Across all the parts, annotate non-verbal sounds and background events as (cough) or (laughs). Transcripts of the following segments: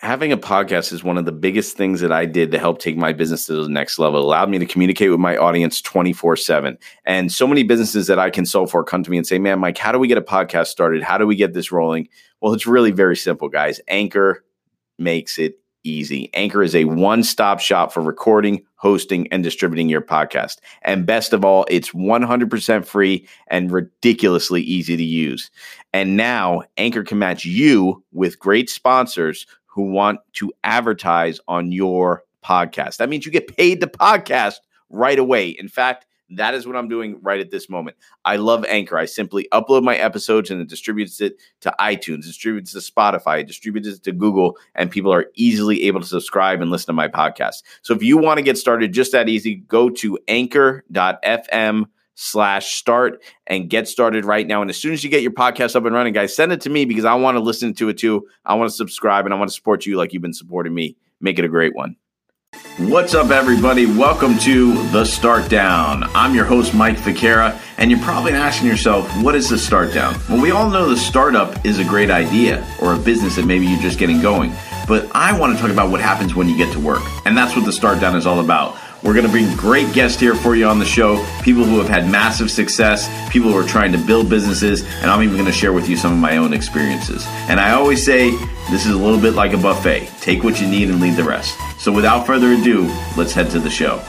having a podcast is one of the biggest things that I did to help take my business to the next level. It allowed me to communicate with my audience 24 7. And so many businesses that I consult for come to me and say, Man, Mike, how do we get a podcast started? How do we get this rolling? Well, it's really very simple, guys. Anchor makes it easy. Anchor is a one stop shop for recording, hosting, and distributing your podcast. And best of all, it's 100% free and ridiculously easy to use. And now Anchor can match you with great sponsors who want to advertise on your podcast. That means you get paid to podcast right away. In fact, that is what I'm doing right at this moment. I love Anchor. I simply upload my episodes and it distributes it to iTunes, distributes to Spotify, distributes it to Google, and people are easily able to subscribe and listen to my podcast. So if you want to get started just that easy, go to anchor.fm slash start and get started right now. And as soon as you get your podcast up and running, guys, send it to me because I want to listen to it too. I want to subscribe and I want to support you like you've been supporting me. Make it a great one. What's up, everybody? Welcome to The Start Down. I'm your host, Mike Ficara, and you're probably asking yourself, what is the start down? Well, we all know the startup is a great idea or a business that maybe you're just getting going. But I want to talk about what happens when you get to work. And that's what The Start Down is all about. We're going to bring great guests here for you on the show, people who have had massive success, people who are trying to build businesses, and I'm even going to share with you some of my own experiences. And I always say this is a little bit like a buffet take what you need and leave the rest. So without further ado, let's head to the show.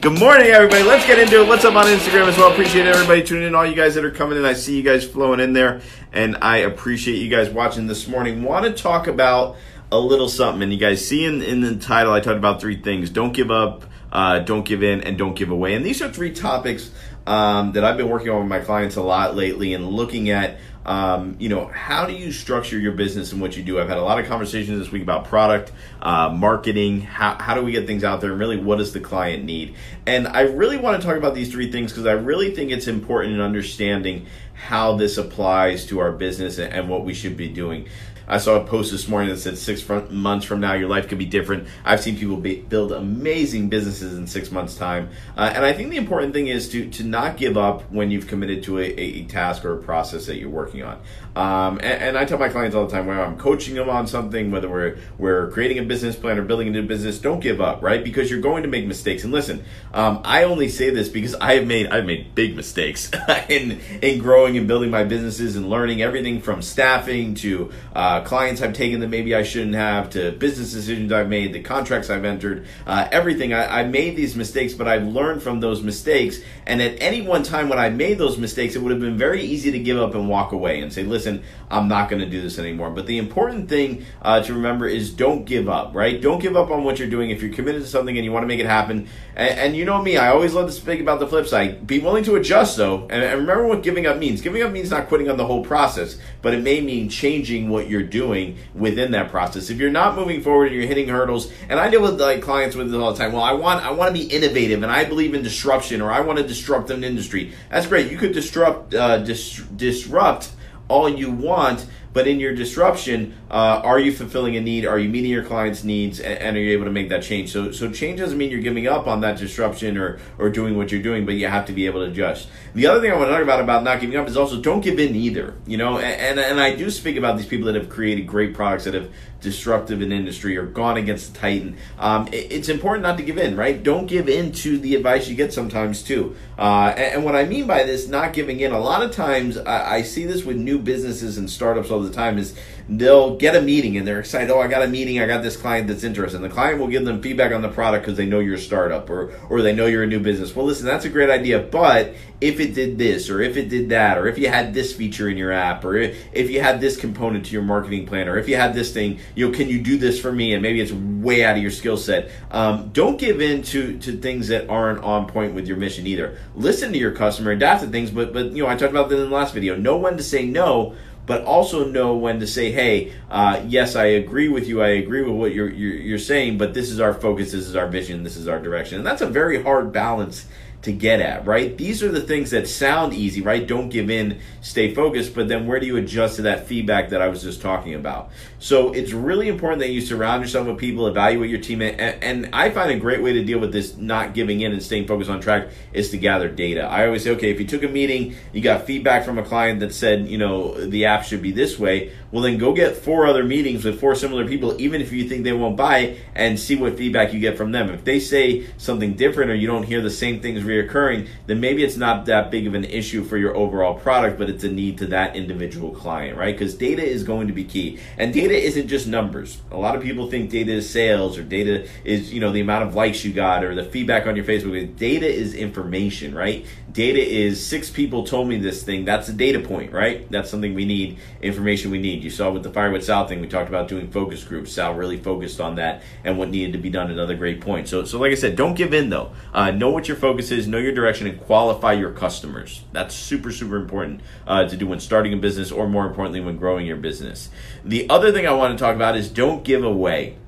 Good morning, everybody. Let's get into it. What's up on Instagram as well? Appreciate everybody tuning in. All you guys that are coming in, I see you guys flowing in there, and I appreciate you guys watching this morning. Want to talk about a little something, and you guys see in, in the title, I talked about three things: don't give up, uh, don't give in, and don't give away. And these are three topics um, that I've been working on with my clients a lot lately, and looking at um, you know, how do you structure your business and what you do? I've had a lot of conversations this week about product, uh, marketing, how, how do we get things out there, and really what does the client need? And I really want to talk about these three things because I really think it's important in understanding how this applies to our business and, and what we should be doing. I saw a post this morning that said six months from now your life could be different. I've seen people be, build amazing businesses in six months' time, uh, and I think the important thing is to to not give up when you've committed to a, a task or a process that you're working on. Um, and, and, I tell my clients all the time, whether I'm coaching them on something, whether we're we're creating a business plan or building a new business, don't give up, right? Because you're going to make mistakes. And listen, um, I only say this because I have made I've made big mistakes (laughs) in in growing and building my businesses and learning everything from staffing to uh, clients I've taken that maybe I shouldn't have to business decisions I've made, the contracts I've entered, uh, everything. I, I made these mistakes, but I've learned from those mistakes. And at any one time when I made those mistakes, it would have been very easy to give up and walk away and say, listen listen, I'm not going to do this anymore. But the important thing uh, to remember is don't give up, right? Don't give up on what you're doing. If you're committed to something and you want to make it happen, and, and you know me, I always love to speak about the flip side. Be willing to adjust, though, and, and remember what giving up means. Giving up means not quitting on the whole process, but it may mean changing what you're doing within that process. If you're not moving forward and you're hitting hurdles, and I deal with like clients with this all the time. Well, I want I want to be innovative, and I believe in disruption, or I want to disrupt an industry. That's great. You could disrupt uh, dis- disrupt all you want, but in your disruption, uh, are you fulfilling a need? Are you meeting your client's needs, and, and, are you able to make that change? So, so change doesn't mean you're giving up on that disruption or or doing what you're doing, but you have to be able to adjust. The other thing I want to talk about about not giving up is also don't give in either. You know, and and, and I do speak about these people that have created great products that have disruptive an industry or gone against the titan. Um, it, it's important not to give in, right? Don't give in to the advice you get sometimes too. Uh, and, and, what I mean by this, not giving in, a lot of times I, I see this with new businesses and startups all the time is they'll get a meeting and they're excited. Oh, I got a meeting. I got this client that's interested. And the client will give them feedback on the product because they know you're a startup or or they know you're a new business. Well, listen, that's a great idea, but if it did this or if it did that or if you had this feature in your app or if, if you had this component to your marketing plan or if you had this thing, you know, can you do this for me? And maybe it's way out of your skill set. Um, don't give in to to things that aren't on point with your mission either. Listen to your customer, adapt to things, but but you know, I talked about that in the last video. Know when to say no but also know when to say, "Hey, uh, yes, I agree with you. I agree with what you're, you're, you're saying, but this is our focus. This is our vision. This is our direction." And that's a very hard balance to get at, right? These are the things that sound easy, right? Don't give in, stay focused, but then where do you adjust to that feedback that I was just talking about? So it's really important that you surround yourself with people, evaluate your team, and, and I find a great way to deal with this not giving in and staying focused on track is to gather data. I always say, okay, if you took a meeting, you got feedback from a client that said, you know, the app should be this way, well, then go get four other meetings with four similar people, even if you think they won't buy, and see what feedback you get from them. If they say something different or you don't hear the same things reoccurring, then maybe it's not that big of an issue for your overall product, but it's a need to that individual client, right? Because data is going to be key. And data isn't just numbers. A lot of people think data is sales or data is, you know, the amount of likes you got or the feedback on your Facebook. Data is information, right? Data is six people told me this thing. That's a data point, right? That's something we need, information we need. You saw with the Firewood Sal thing, we talked about doing focus groups. Sal really focused on that and what needed to be done. Another great point. So, so like I said, don't give in though. Uh, know what your focus is, know your direction, and qualify your customers. That's super, super important uh, to do when starting a business, or more importantly, when growing your business. The other thing I want to talk about is don't give away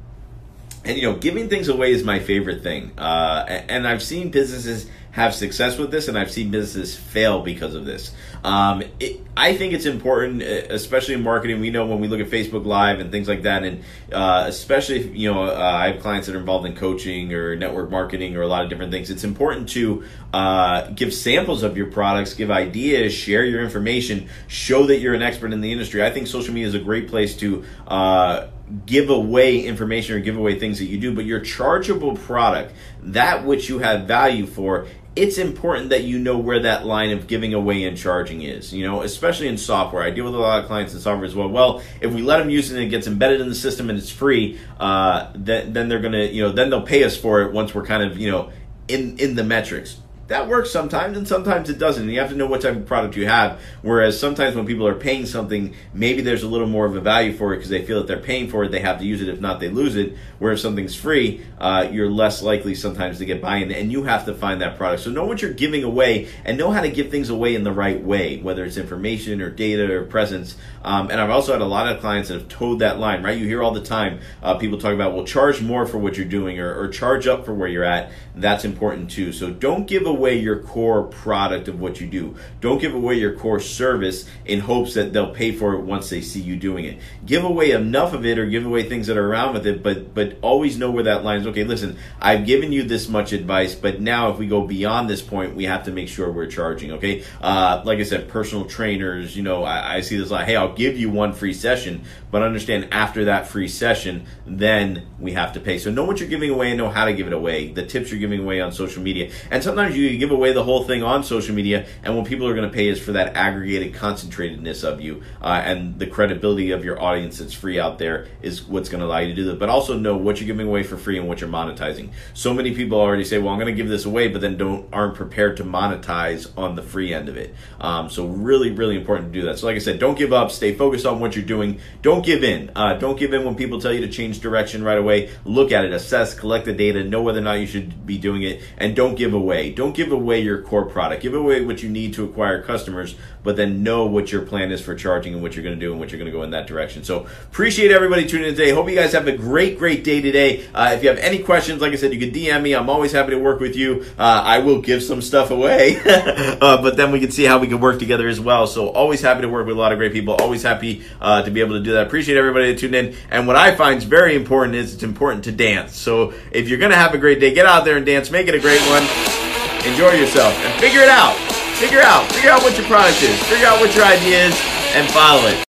and you know giving things away is my favorite thing. Uh, and i've seen businesses have success with this and i've seen businesses fail because of this. Um, it, i think it's important especially in marketing. We know when we look at facebook live and things like that and uh, especially if you know uh, i have clients that are involved in coaching or network marketing or a lot of different things it's important to uh, give samples of your products give ideas share your information show that you're an expert in the industry. I think social media is a great place to uh, give away information or give away things that you do, but your chargeable product, that which you have value for, it's important that you know where that line of giving away and charging is. You know, especially in software. I deal with a lot of clients in software as well. Well, if we let them use it and it gets embedded in the system and it's free, uh, then then they're gonna, you know, then they'll pay us for it once we're kind of, you know, in in the metrics that works sometimes and sometimes it doesn't. And you have to know what type of product you have. Whereas sometimes when people are paying something, maybe there's a little more of a value for it because they feel that they're paying for it, they have to use it. If not, they lose it. Where if something's free, uh, you're less likely sometimes to get buy-in, and you have to find that product. So know what you're giving away and know how to give things away in the right way, whether it's information or data or presence. Um, and I've also had a lot of clients that have towed that line. Right, you hear all the time uh, people talk about, well, charge more for what you're doing or, or charge up for where you're at. That's important too. So don't give away away your core product of what you do. Don't give away your core service in hopes that they'll pay for it once they see you doing it. Give away enough of it or give away things that are around with it, but but always know where that line is. Okay, listen, I've given you this much advice, but now if we go beyond this point, we have to make sure we're charging. Okay, uh, like I said, personal trainers. You know, I, I see this like, hey, I'll give you one free session, but understand after that free session, then we have to pay. So know what you're giving away and know how to give it away. The tips you're giving away on social media, and sometimes you give away the whole thing on social media, and what people are going to pay is for that aggregated concentratedness of you uh, and the credibility of your audience that's free out there is what's going to allow you to do that. But also know what you're giving away for free and what you're monetizing. So many people already say, "Well, I'm going to give this away," but then don't aren't prepared to monetize on the free end of it. Um, so really, really important to do that. So like I said, don't give up. Stay focused on what you're doing. Don't give in. Uh, don't give in when people tell you to change direction right away. Look at it, assess, collect the data, know whether or not you should be doing it, and don't give away. Don't give away your core product. Give away what you need to acquire customers, but then know what your plan is for charging and what you're going to do and what you're going to go in that direction. So appreciate everybody tuning in today. Hope you guys have a great, great day today. Uh, if you have any questions, like I said, you can DM me. I'm always happy to work with you. Uh, I will give some stuff away, (laughs) uh, but then we can see how we can work together as well. So always happy to work with a lot of great people. Always happy uh, to be able to do that. Appreciate everybody that tuned in. And what I find is very important is it's important to dance. So if you're going to have a great day, get out there and dance. Make it a great one enjoy yourself, and figure it out. Figure out. Figure out what your product is. Figure out what your idea is, and follow it.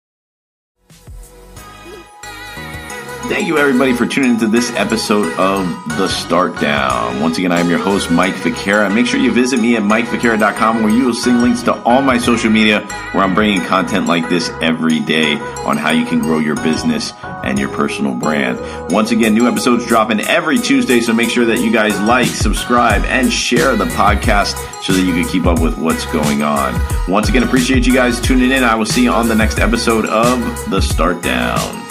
Thank you, everybody, for tuning into this episode of The Start Down. Once again, I am your host, Mike Ficara. Make sure you visit me at MikeFicara.com where you will see links to all my social media where I'm bringing content like this every day on how you can grow your business and your personal brand. Once again, new episodes dropping every Tuesday, so make sure that you guys like, subscribe, and share the podcast so that you can keep up with what's going on. Once again, appreciate you guys tuning in. I will see you on the next episode of The Start Down.